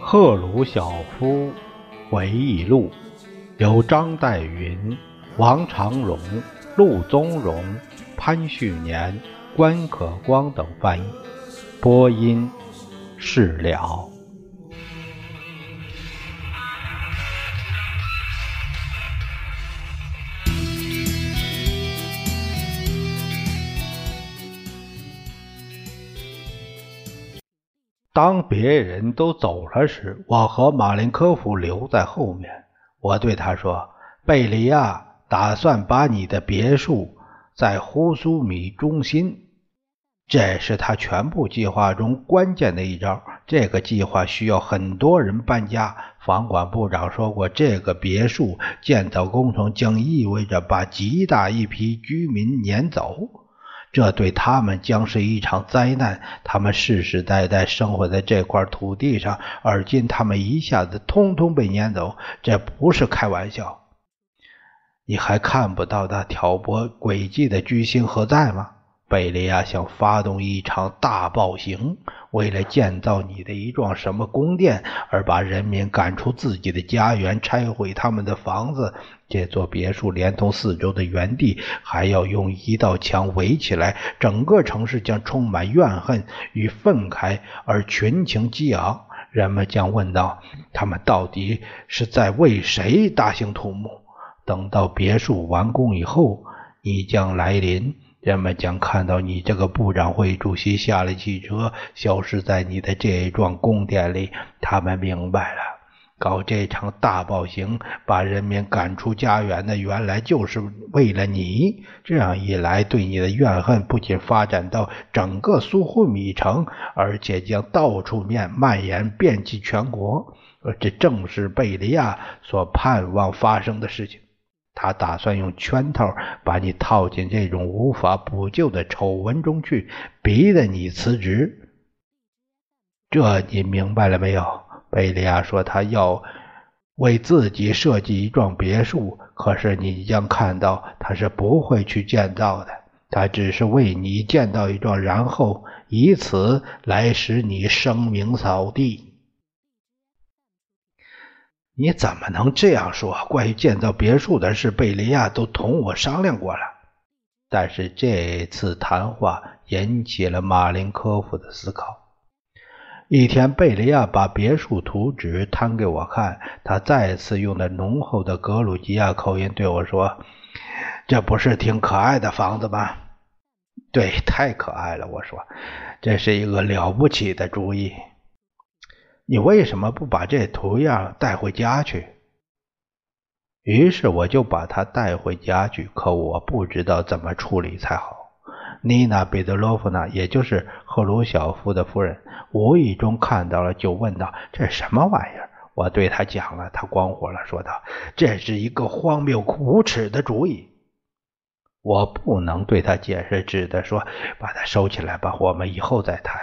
赫鲁晓夫回忆录，由张岱云、王长荣、陆宗荣、潘旭年、关可光等翻译，播音释了。当别人都走了时，我和马林科夫留在后面。我对他说：“贝利亚打算把你的别墅在胡苏米中心，这是他全部计划中关键的一招。这个计划需要很多人搬家。房管部长说过，这个别墅建造工程将意味着把极大一批居民撵走。”这对他们将是一场灾难。他们世世代代生活在这块土地上，而今他们一下子通通被撵走，这不是开玩笑。你还看不到那挑拨诡计的居心何在吗？贝利亚想发动一场大暴行，为了建造你的一幢什么宫殿，而把人民赶出自己的家园，拆毁他们的房子。这座别墅连同四周的原地，还要用一道墙围起来。整个城市将充满怨恨与愤慨，而群情激昂。人们将问道：他们到底是在为谁大兴土木？等到别墅完工以后，你将来临。人们将看到你这个部长会主席下了汽车，消失在你的这一幢宫殿里。他们明白了，搞这场大暴行，把人民赶出家园的，原来就是为了你。这样一来，对你的怨恨不仅发展到整个苏呼米城，而且将到处面蔓延，遍及全国。而这正是贝利亚所盼望发生的事情。他打算用圈套把你套进这种无法补救的丑闻中去，逼得你辞职。这你明白了没有？贝利亚说他要为自己设计一幢别墅，可是你将看到他是不会去建造的，他只是为你建造一幢，然后以此来使你声名扫地。你怎么能这样说？关于建造别墅的事，贝利亚都同我商量过了。但是这次谈话引起了马林科夫的思考。一天，贝利亚把别墅图纸摊给我看，他再次用了浓厚的格鲁吉亚口音对我说：“这不是挺可爱的房子吗？”“对，太可爱了。”我说，“这是一个了不起的主意。”你为什么不把这图样带回家去？于是我就把它带回家去，可我不知道怎么处理才好。妮娜·贝德罗夫娜，也就是赫鲁晓夫的夫人，无意中看到了，就问道：“这什么玩意儿？”我对他讲了，他光火了，说道：“这是一个荒谬无耻的主意。”我不能对他解释，只得说：“把它收起来吧，我们以后再谈。”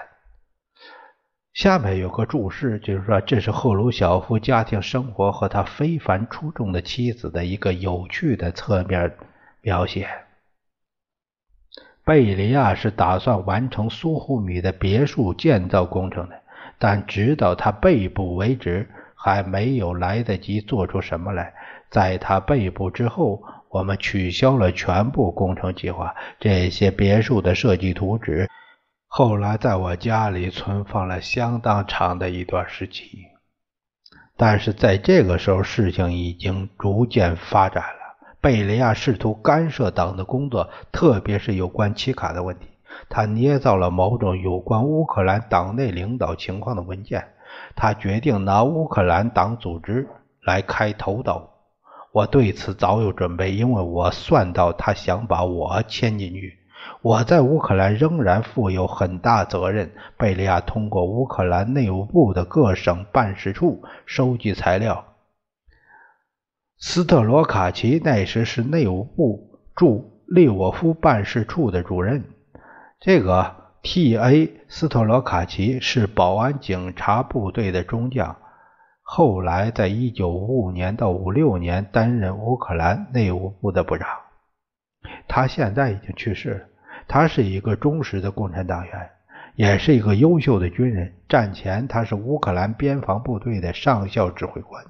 下面有个注释，就是说这是赫鲁晓夫家庭生活和他非凡出众的妻子的一个有趣的侧面描写。贝利亚是打算完成苏霍米的别墅建造工程的，但直到他被捕为止，还没有来得及做出什么来。在他被捕之后，我们取消了全部工程计划，这些别墅的设计图纸。后来在我家里存放了相当长的一段时期，但是在这个时候，事情已经逐渐发展了。贝利亚试图干涉党的工作，特别是有关奇卡的问题。他捏造了某种有关乌克兰党内领导情况的文件。他决定拿乌克兰党组织来开头刀。我对此早有准备，因为我算到他想把我牵进去。我在乌克兰仍然负有很大责任。贝利亚通过乌克兰内务部的各省办事处收集材料。斯特罗卡奇那时是内务部驻利沃夫办事处的主任。这个 T.A. 斯特罗卡奇是保安警察部队的中将。后来在一九五五年到五六年担任乌克兰内务部的部长。他现在已经去世了。他是一个忠实的共产党员，也是一个优秀的军人。战前，他是乌克兰边防部队的上校指挥官。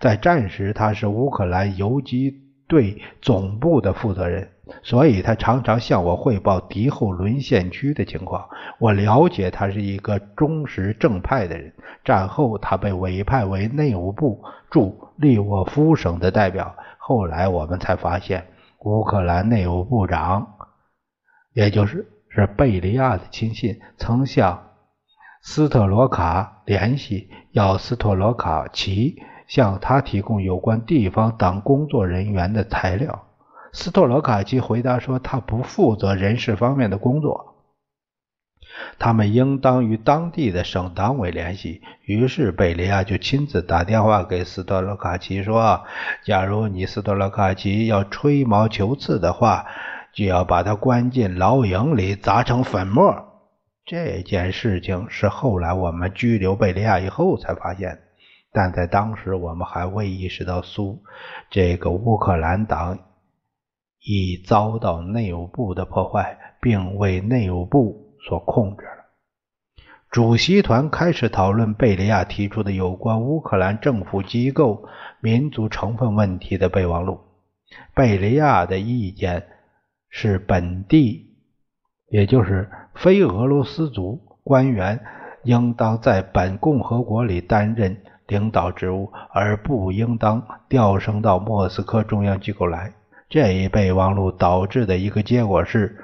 在战时，他是乌克兰游击队总部的负责人，所以他常常向我汇报敌后沦陷区的情况。我了解他是一个忠实正派的人。战后，他被委派为内务部驻利沃夫省的代表。后来，我们才发现，乌克兰内务部长。也就是是贝利亚的亲信曾向斯特罗卡联系，要斯特罗卡奇向他提供有关地方党工作人员的材料。斯特罗卡奇回答说，他不负责人事方面的工作，他们应当与当地的省党委联系。于是贝利亚就亲自打电话给斯特罗卡奇说：“假如你斯特罗卡奇要吹毛求疵的话。”就要把他关进牢营里，砸成粉末。这件事情是后来我们拘留贝利亚以后才发现，但在当时我们还未意识到苏这个乌克兰党已遭到内务部的破坏，并为内务部所控制了。主席团开始讨论贝利亚提出的有关乌克兰政府机构民族成分问题的备忘录。贝利亚的意见。是本地，也就是非俄罗斯族官员，应当在本共和国里担任领导职务，而不应当调升到莫斯科中央机构来。这一备忘录导致的一个结果是，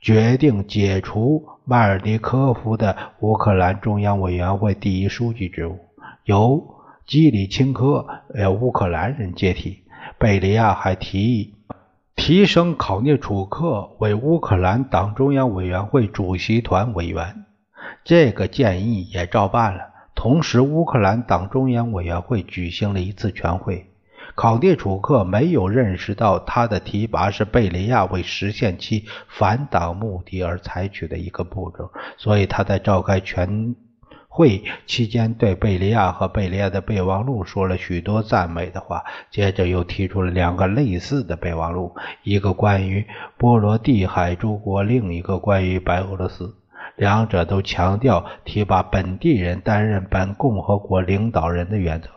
决定解除迈尔尼科夫的乌克兰中央委员会第一书记职务，由基里钦科呃乌克兰人接替。贝利亚还提议。提升考涅楚克为乌克兰党中央委员会主席团委员，这个建议也照办了。同时，乌克兰党中央委员会举行了一次全会。考涅楚克没有认识到他的提拔是贝利亚为实现其反党目的而采取的一个步骤，所以他在召开全。会期间，对贝利亚和贝利亚的备忘录说了许多赞美的话。接着又提出了两个类似的备忘录，一个关于波罗的海诸国，另一个关于白俄罗斯。两者都强调提拔本地人担任本共和国领导人的原则。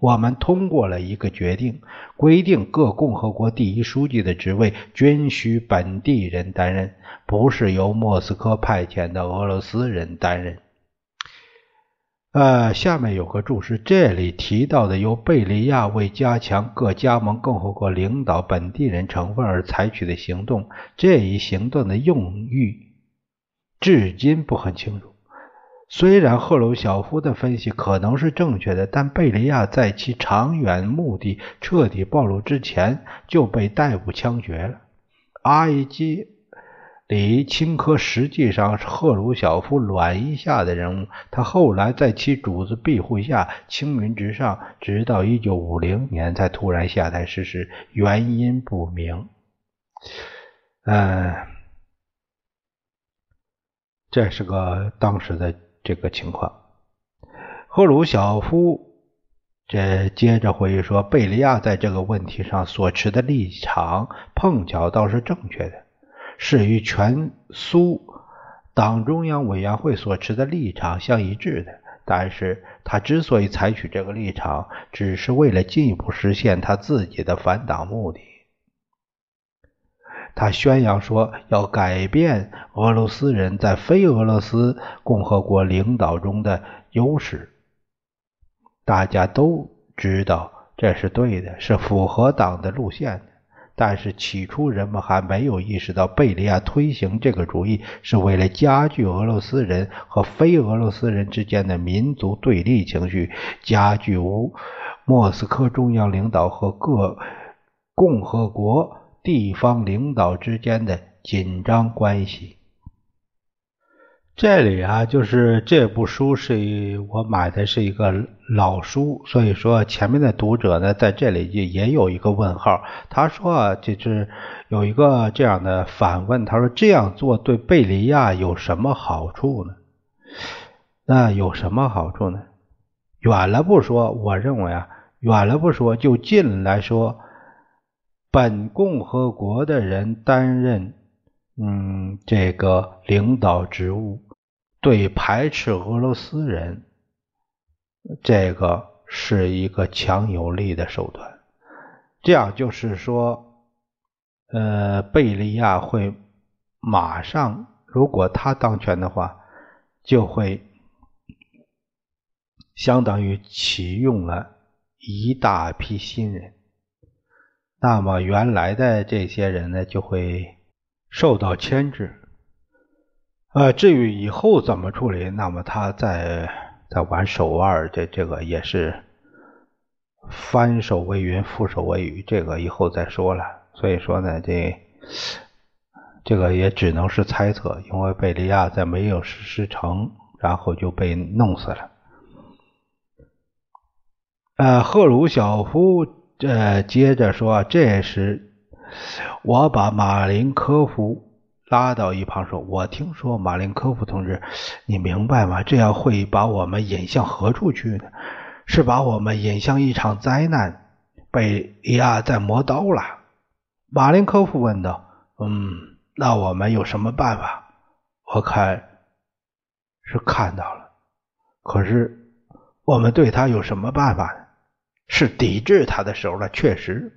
我们通过了一个决定，规定各共和国第一书记的职位均需本地人担任，不是由莫斯科派遣的俄罗斯人担任。呃，下面有个注释，这里提到的由贝利亚为加强各加盟共和国领导本地人成分而采取的行动，这一行动的用意至今不很清楚。虽然赫鲁晓夫的分析可能是正确的，但贝利亚在其长远目的彻底暴露之前就被逮捕枪决了。阿伊基。李钦科实际上是赫鲁晓夫软一下的人物，他后来在其主子庇护下青云直上，直到一九五零年才突然下台逝世，原因不明。嗯，这是个当时的这个情况。赫鲁晓夫这接着回忆说，贝利亚在这个问题上所持的立场，碰巧倒是正确的。是与全苏党中央委员会所持的立场相一致的，但是他之所以采取这个立场，只是为了进一步实现他自己的反党目的。他宣扬说要改变俄罗斯人在非俄罗斯共和国领导中的优势。大家都知道这是对的，是符合党的路线的。但是起初人们还没有意识到，贝利亚推行这个主意是为了加剧俄罗斯人和非俄罗斯人之间的民族对立情绪，加剧乌莫斯科中央领导和各共和国地方领导之间的紧张关系。这里啊，就是这部书是我买的是一个老书，所以说前面的读者呢，在这里也也有一个问号。他说啊，就是有一个这样的反问，他说这样做对贝利亚有什么好处呢？那有什么好处呢？远了不说，我认为啊，远了不说，就近来说，本共和国的人担任嗯这个领导职务，对排斥俄罗斯人，这个是一个强有力的手段。这样就是说，呃，贝利亚会马上，如果他当权的话，就会。相当于启用了一大批新人，那么原来的这些人呢就会受到牵制。呃，至于以后怎么处理，那么他在在玩手腕，这这个也是翻手为云，覆手为雨，这个以后再说了。所以说呢，这这个也只能是猜测，因为贝利亚在没有实施成，然后就被弄死了。呃，赫鲁晓夫呃接着说：“这时，我把马林科夫拉到一旁说：‘我听说马林科夫同志，你明白吗？这样会把我们引向何处去呢？是把我们引向一场灾难。’贝利亚在磨刀了。”马林科夫问道：“嗯，那我们有什么办法？我看是看到了，可是我们对他有什么办法呢？”是抵制他的时候了。确实，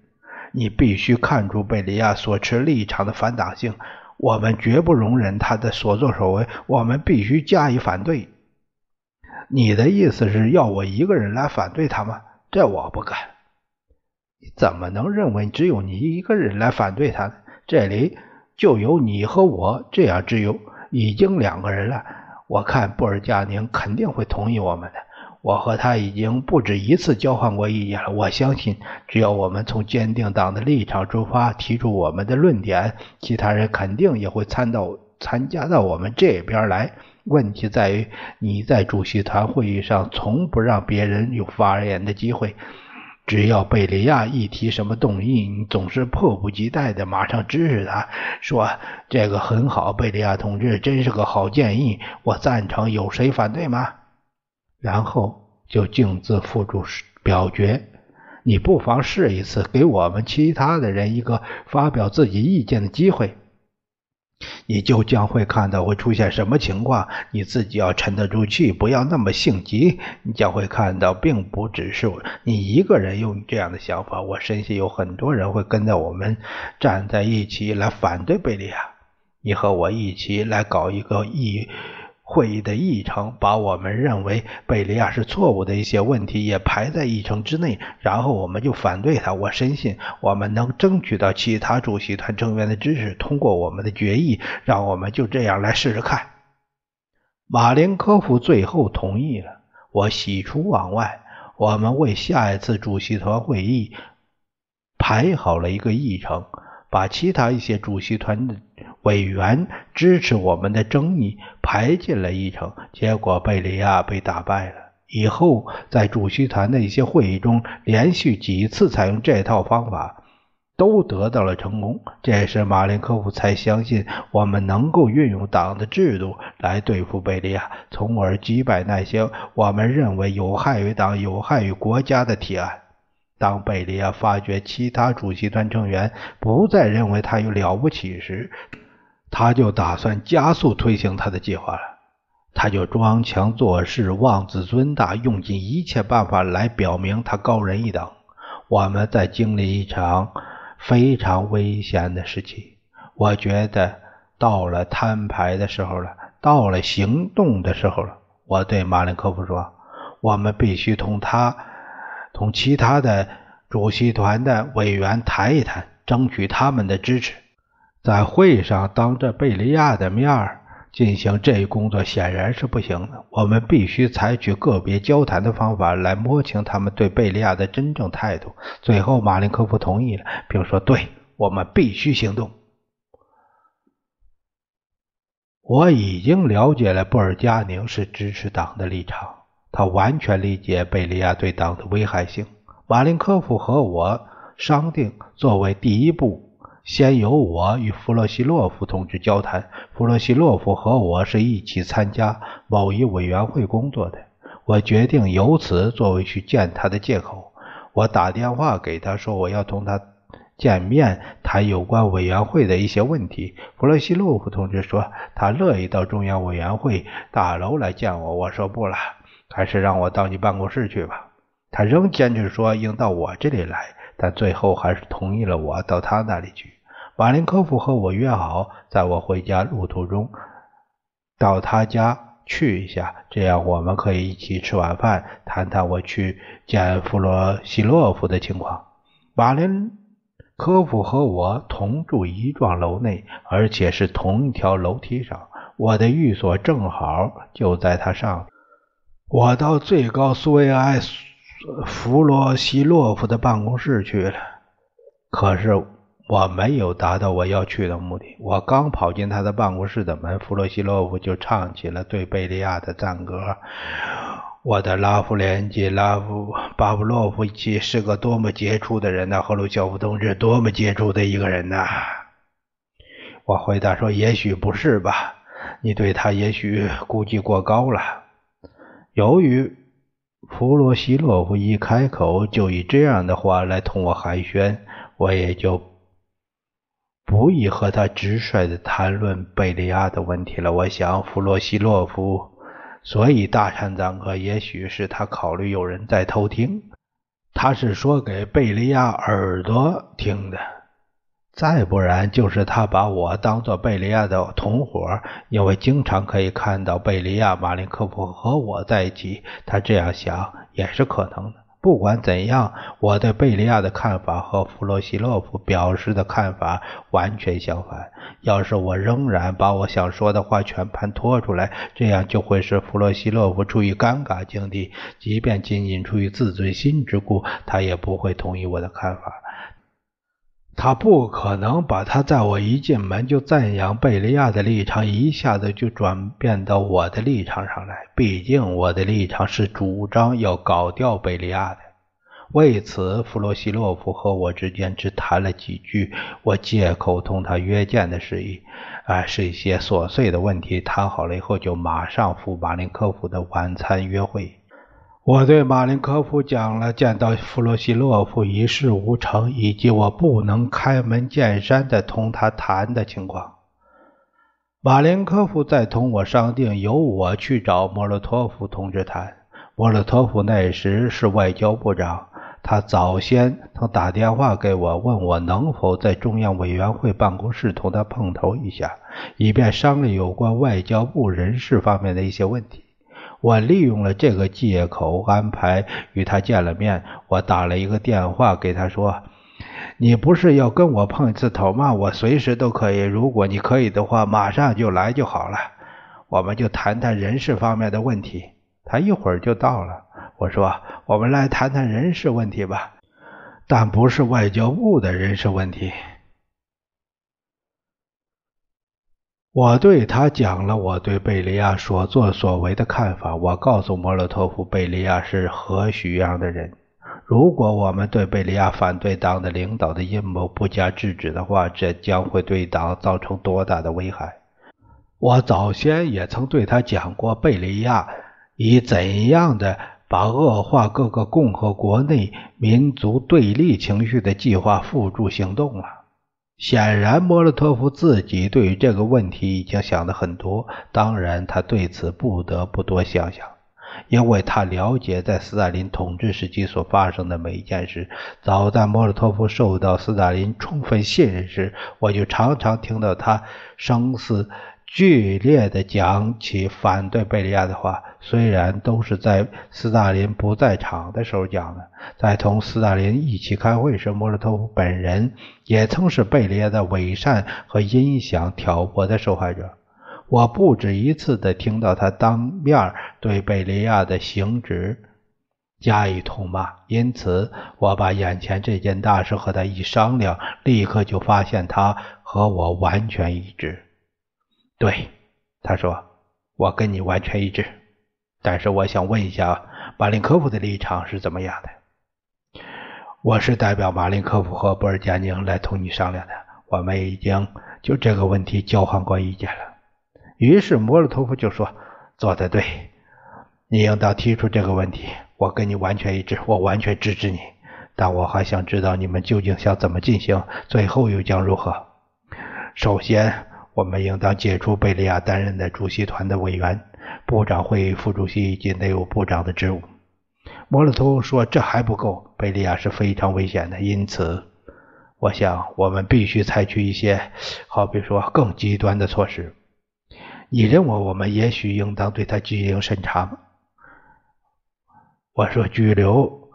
你必须看出贝利亚所持立场的反党性。我们绝不容忍他的所作所为，我们必须加以反对。你的意思是要我一个人来反对他吗？这我不敢。你怎么能认为只有你一个人来反对他呢？这里就有你和我，这样只有已经两个人了。我看布尔加宁肯定会同意我们的。我和他已经不止一次交换过意见了。我相信，只要我们从坚定党的立场出发，提出我们的论点，其他人肯定也会参到参加到我们这边来。问题在于，你在主席团会议上从不让别人有发言的机会。只要贝利亚一提什么动议，你总是迫不及待的马上支持他，说这个很好，贝利亚同志真是个好建议，我赞成。有谁反对吗？然后就径自付诸表决。你不妨试一次，给我们其他的人一个发表自己意见的机会，你就将会看到会出现什么情况。你自己要沉得住气，不要那么性急。你将会看到，并不只是你一个人有这样的想法。我深信有很多人会跟着我们站在一起来反对贝利亚。你和我一起来搞一个议。会议的议程把我们认为贝利亚是错误的一些问题也排在议程之内，然后我们就反对他。我深信我们能争取到其他主席团成员的支持，通过我们的决议。让我们就这样来试试看。马林科夫最后同意了。我喜出望外。我们为下一次主席团会议排好了一个议程。把其他一些主席团的委员支持我们的争议排进了议程，结果贝利亚被打败了。以后在主席团的一些会议中，连续几次采用这套方法，都得到了成功。这时马林科夫才相信我们能够运用党的制度来对付贝利亚，从而击败那些我们认为有害于党、有害于国家的提案。当贝利亚发觉其他主席团成员不再认为他有了不起时，他就打算加速推行他的计划了。他就装腔作势、妄自尊大，用尽一切办法来表明他高人一等。我们在经历一场非常危险的时期，我觉得到了摊牌的时候了，到了行动的时候了。我对马林科夫说：“我们必须同他。”同其他的主席团的委员谈一谈，争取他们的支持。在会上当着贝利亚的面进行这一工作显然是不行的。我们必须采取个别交谈的方法来摸清他们对贝利亚的真正态度。最后，马林科夫同意了，并说：“对我们必须行动。”我已经了解了布尔加宁是支持党的立场。他完全理解贝利亚对党的危害性。马林科夫和我商定，作为第一步，先由我与弗洛西洛夫同志交谈。弗洛西洛夫和我是一起参加某一委员会工作的。我决定由此作为去见他的借口。我打电话给他说，我要同他见面谈有关委员会的一些问题。弗洛西洛夫同志说，他乐意到中央委员会大楼来见我。我说不了，还是让我到你办公室去吧。他仍坚持说应到我这里来，但最后还是同意了我到他那里去。马林科夫和我约好，在我回家路途中到他家去一下，这样我们可以一起吃晚饭，谈谈我去见弗罗西洛夫的情况。马林科夫和我同住一幢楼内，而且是同一条楼梯上。我的寓所正好就在他上。我到最高苏维埃。弗罗西洛夫的办公室去了，可是我没有达到我要去的目的。我刚跑进他的办公室的门，弗罗西洛夫就唱起了对贝利亚的赞歌：“我的拉夫连吉拉夫巴布洛夫奇是个多么杰出的人呐！赫鲁晓夫同志多么杰出的一个人呐！”我回答说：“也许不是吧，你对他也许估计过高了。”由于。弗罗西洛夫一开口就以这样的话来同我寒暄，我也就不宜和他直率的谈论贝利亚的问题了。我想弗洛西洛夫所以大唱赞歌，也许是他考虑有人在偷听，他是说给贝利亚耳朵听的。再不然，就是他把我当做贝利亚的同伙，因为经常可以看到贝利亚、马林科夫和我在一起。他这样想也是可能的。不管怎样，我对贝利亚的看法和弗洛西洛夫表示的看法完全相反。要是我仍然把我想说的话全盘托出来，这样就会使弗洛西洛夫处于尴尬境地。即便仅仅出于自尊心之故，他也不会同意我的看法。他不可能把他在我一进门就赞扬贝利亚的立场一下子就转变到我的立场上来。毕竟我的立场是主张要搞掉贝利亚的。为此，弗洛西洛夫和我之间只谈了几句。我借口同他约见的事宜，啊，是一些琐碎的问题。谈好了以后，就马上赴马林科夫的晚餐约会。我对马林科夫讲了见到弗洛西洛夫一事无成，以及我不能开门见山的同他谈的情况。马林科夫在同我商定由我去找莫洛托夫同志谈。莫洛托夫那时是外交部长，他早先曾打电话给我，问我能否在中央委员会办公室同他碰头一下，以便商量有关外交部人事方面的一些问题。我利用了这个借口，安排与他见了面。我打了一个电话给他，说：“你不是要跟我碰一次头吗？我随时都可以。如果你可以的话，马上就来就好了。我们就谈谈人事方面的问题。”他一会儿就到了。我说：“我们来谈谈人事问题吧，但不是外交部的人事问题。”我对他讲了我对贝利亚所作所为的看法。我告诉莫洛托夫，贝利亚是何许样的人。如果我们对贝利亚反对党的领导的阴谋不加制止的话，这将会对党造成多大的危害。我早先也曾对他讲过，贝利亚以怎样的把恶化各个共和国内民族对立情绪的计划付诸行动了。显然，莫洛托夫自己对于这个问题已经想得很多。当然，他对此不得不多想想，因为他了解在斯大林统治时期所发生的每一件事。早在莫洛托夫受到斯大林充分信任时，我就常常听到他声嘶。剧烈的讲起反对贝利亚的话，虽然都是在斯大林不在场的时候讲的。在同斯大林一起开会时，莫洛托夫本人也曾是贝利亚的伪善和阴响挑拨的受害者。我不止一次地听到他当面对贝利亚的行止加以痛骂，因此我把眼前这件大事和他一商量，立刻就发现他和我完全一致。对，他说：“我跟你完全一致，但是我想问一下，马林科夫的立场是怎么样的？”我是代表马林科夫和布尔加宁来同你商量的，我们已经就这个问题交换过意见了。于是莫洛托夫就说：“做得对，你应当提出这个问题。我跟你完全一致，我完全支持你。但我还想知道你们究竟想怎么进行，最后又将如何。首先，我们应当解除贝利亚担任的主席团的委员、部长会议副主席以及内务部长的职务。莫洛托说：“这还不够，贝利亚是非常危险的，因此，我想我们必须采取一些，好比说更极端的措施。你认为我们也许应当对他进行审查吗？”我说：“拘留，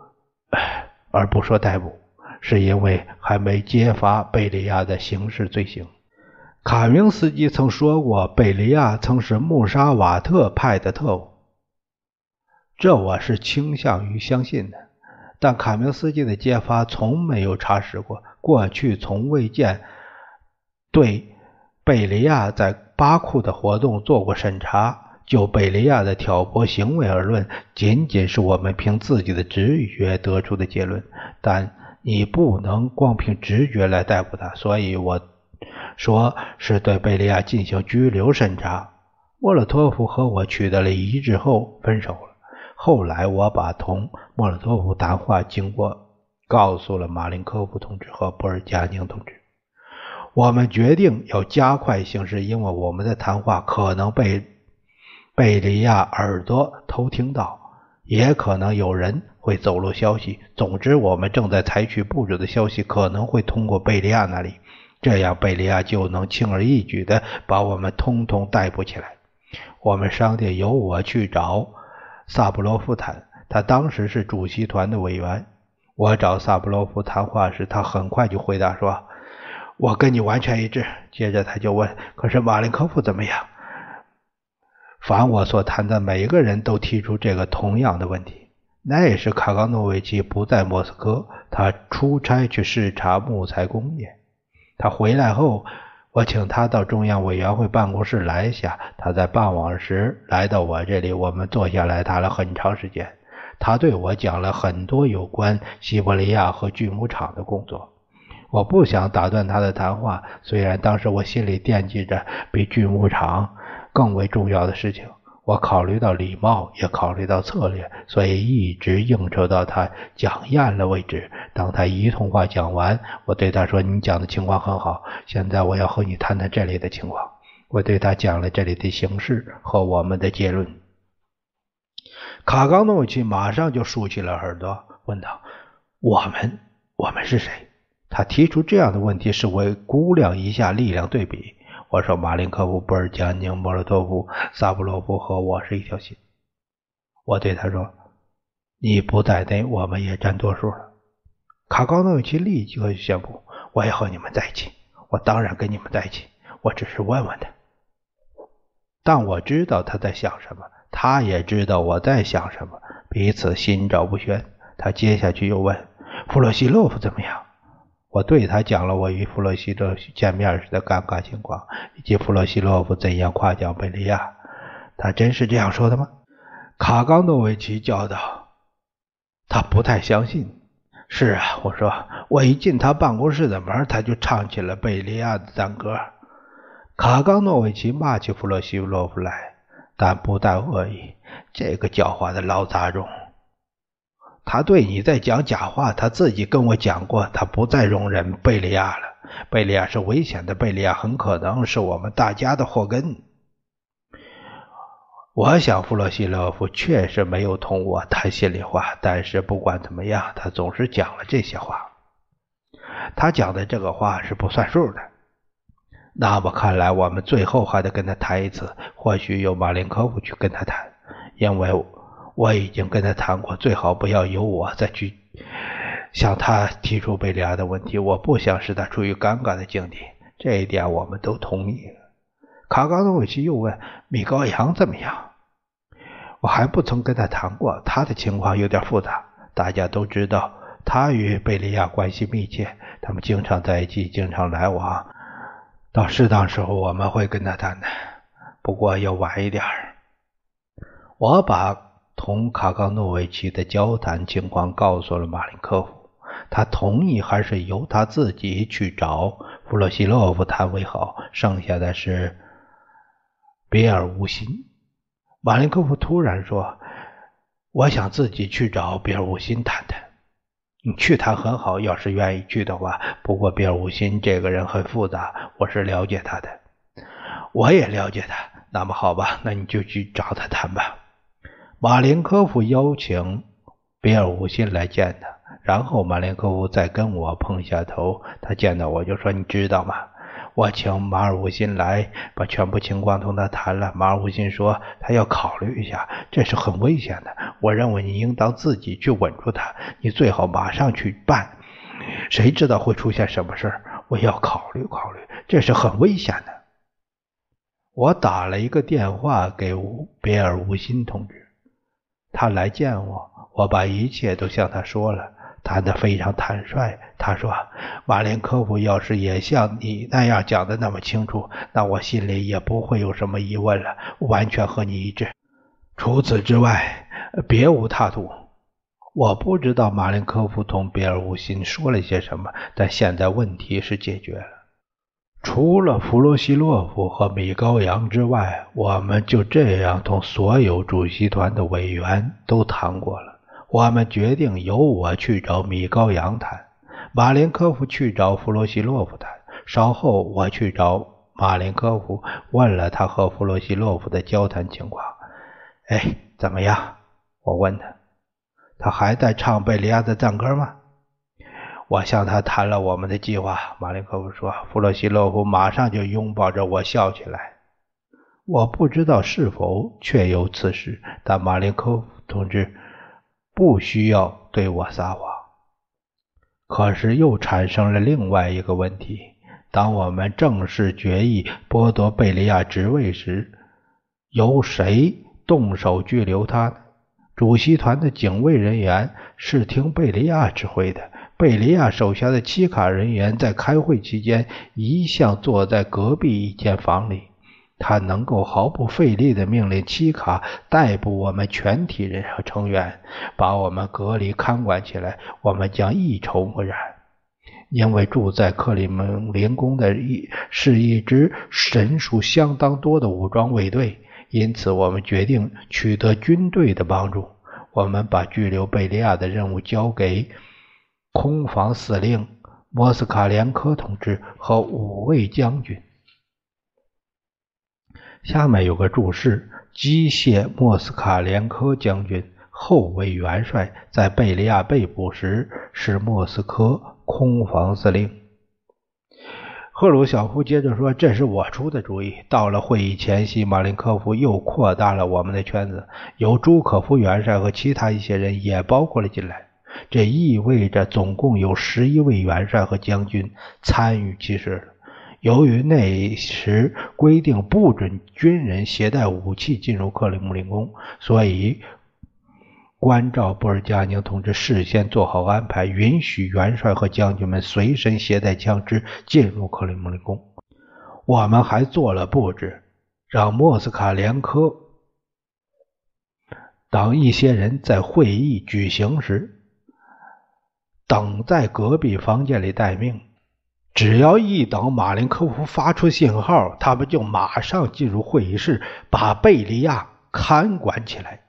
而不说逮捕，是因为还没揭发贝利亚的刑事罪行。”卡明斯基曾说过，贝利亚曾是穆沙瓦特派的特务，这我是倾向于相信的。但卡明斯基的揭发从没有查实过，过去从未见对贝利亚在巴库的活动做过审查。就贝利亚的挑拨行为而论，仅仅是我们凭自己的直觉得出的结论。但你不能光凭直觉来逮捕他，所以我。说是对贝利亚进行拘留审查。莫洛托夫和我取得了一致后分手了。后来我把同莫洛托夫谈话经过告诉了马林科夫同志和布尔加宁同志。我们决定要加快行事，因为我们的谈话可能被贝利亚耳朵偷听到，也可能有人会走漏消息。总之，我们正在采取步骤的消息可能会通过贝利亚那里。这样，贝利亚就能轻而易举地把我们通通逮捕起来。我们商定由我去找萨布罗夫谈，他当时是主席团的委员。我找萨布罗夫谈话时，他很快就回答说：“我跟你完全一致。”接着他就问：“可是马林科夫怎么样？”凡我所谈的每一个人都提出这个同样的问题。那时卡冈诺维奇不在莫斯科，他出差去视察木材工业。他回来后，我请他到中央委员会办公室来一下。他在傍晚时来到我这里，我们坐下来谈了很长时间。他对我讲了很多有关西伯利亚和锯木厂的工作。我不想打断他的谈话，虽然当时我心里惦记着比锯木厂更为重要的事情。我考虑到礼貌，也考虑到策略，所以一直应酬到他讲厌了为止。当他一通话讲完，我对他说：“你讲的情况很好，现在我要和你谈谈这里的情况。”我对他讲了这里的形势和我们的结论。卡冈诺维奇马上就竖起了耳朵，问道：“我们，我们是谁？”他提出这样的问题是为估量一下力量对比。我说：“马林科夫、布尔加宁、莫洛托夫、萨布洛夫和我是一条心。”我对他说：“你不在内，我们也占多数了。”卡高诺维奇立刻宣布：“我也和你们在一起。我当然跟你们在一起。我只是问问他。”但我知道他在想什么，他也知道我在想什么，彼此心照不宣。他接下去又问：“弗洛西洛夫怎么样？”我对他讲了我与弗洛西洛夫见面时的尴尬情况，以及弗洛西洛夫怎样夸奖贝利亚。他真是这样说的吗？卡冈诺维奇叫道。他不太相信。是啊，我说，我一进他办公室的门，他就唱起了贝利亚的赞歌。卡冈诺维奇骂起弗洛西洛夫来，但不带恶意。这个狡猾的老杂种。他对你在讲假话，他自己跟我讲过，他不再容忍贝利亚了。贝利亚是危险的，贝利亚很可能是我们大家的祸根。我想弗洛西洛夫确实没有同我谈心里话，但是不管怎么样，他总是讲了这些话。他讲的这个话是不算数的。那么看来，我们最后还得跟他谈一次，或许由马林科夫去跟他谈，因为。我已经跟他谈过，最好不要由我再去向他提出贝利亚的问题。我不想使他处于尴尬的境地，这一点我们都同意了。卡冈诺维奇又问：“米高扬怎么样？”我还不曾跟他谈过，他的情况有点复杂。大家都知道，他与贝利亚关系密切，他们经常在一起，经常来往。到适当时候，我们会跟他谈的，不过要晚一点。我把。同卡冈诺维奇的交谈情况告诉了马林科夫，他同意还是由他自己去找弗洛西洛夫谈为好。剩下的是别尔无心。马林科夫突然说：“我想自己去找比尔·伍辛谈谈。你去谈很好，要是愿意去的话。不过比尔·伍辛这个人很复杂，我是了解他的。我也了解他。那么好吧，那你就去找他谈吧。马林科夫邀请比尔·吴辛来见他，然后马林科夫再跟我碰一下头。他见到我就说：“你知道吗？”我请马尔乌辛来，把全部情况同他谈了。马尔乌辛说他要考虑一下，这是很危险的。我认为你应当自己去稳住他，你最好马上去办。谁知道会出现什么事儿？我要考虑考虑，这是很危险的。我打了一个电话给比尔乌辛同志，他来见我，我把一切都向他说了。谈得非常坦率。他说：“马林科夫要是也像你那样讲的那么清楚，那我心里也不会有什么疑问了，完全和你一致。除此之外，别无他途。”我不知道马林科夫同别尔乌辛说了些什么，但现在问题是解决了。除了弗罗西洛夫和米高扬之外，我们就这样同所有主席团的委员都谈过了。我们决定由我去找米高扬谈，马林科夫去找弗洛西洛夫谈。稍后我去找马林科夫，问了他和弗洛西洛夫的交谈情况。哎，怎么样？我问他，他还在唱贝利亚的赞歌吗？我向他谈了我们的计划。马林科夫说，弗洛西洛夫马上就拥抱着我笑起来。我不知道是否确有此事，但马林科夫同志。不需要对我撒谎。可是又产生了另外一个问题：当我们正式决议剥夺贝利亚职位时，由谁动手拘留他呢？主席团的警卫人员是听贝利亚指挥的。贝利亚手下的七卡人员在开会期间一向坐在隔壁一间房里。他能够毫不费力地命令七卡逮捕我们全体人和成员，把我们隔离看管起来。我们将一筹莫展。因为住在克里门林宫的一是一支人数相当多的武装卫队，因此我们决定取得军队的帮助。我们把拘留贝利亚的任务交给空防司令莫斯卡连科同志和五位将军。下面有个注释：机械莫斯卡连科将军，后为元帅，在贝利亚被捕时是莫斯科空防司令。赫鲁晓夫接着说：“这是我出的主意。到了会议前夕，马林科夫又扩大了我们的圈子，有朱可夫元帅和其他一些人也包括了进来。这意味着总共有十一位元帅和将军参与其事。”由于那时规定不准军人携带武器进入克里姆林宫，所以关照布尔加宁同志事先做好安排，允许元帅和将军们随身携带枪支进入克里姆林宫。我们还做了布置，让莫斯卡连科等一些人在会议举行时等在隔壁房间里待命。只要一等马林科夫发出信号，他们就马上进入会议室，把贝利亚看管起来。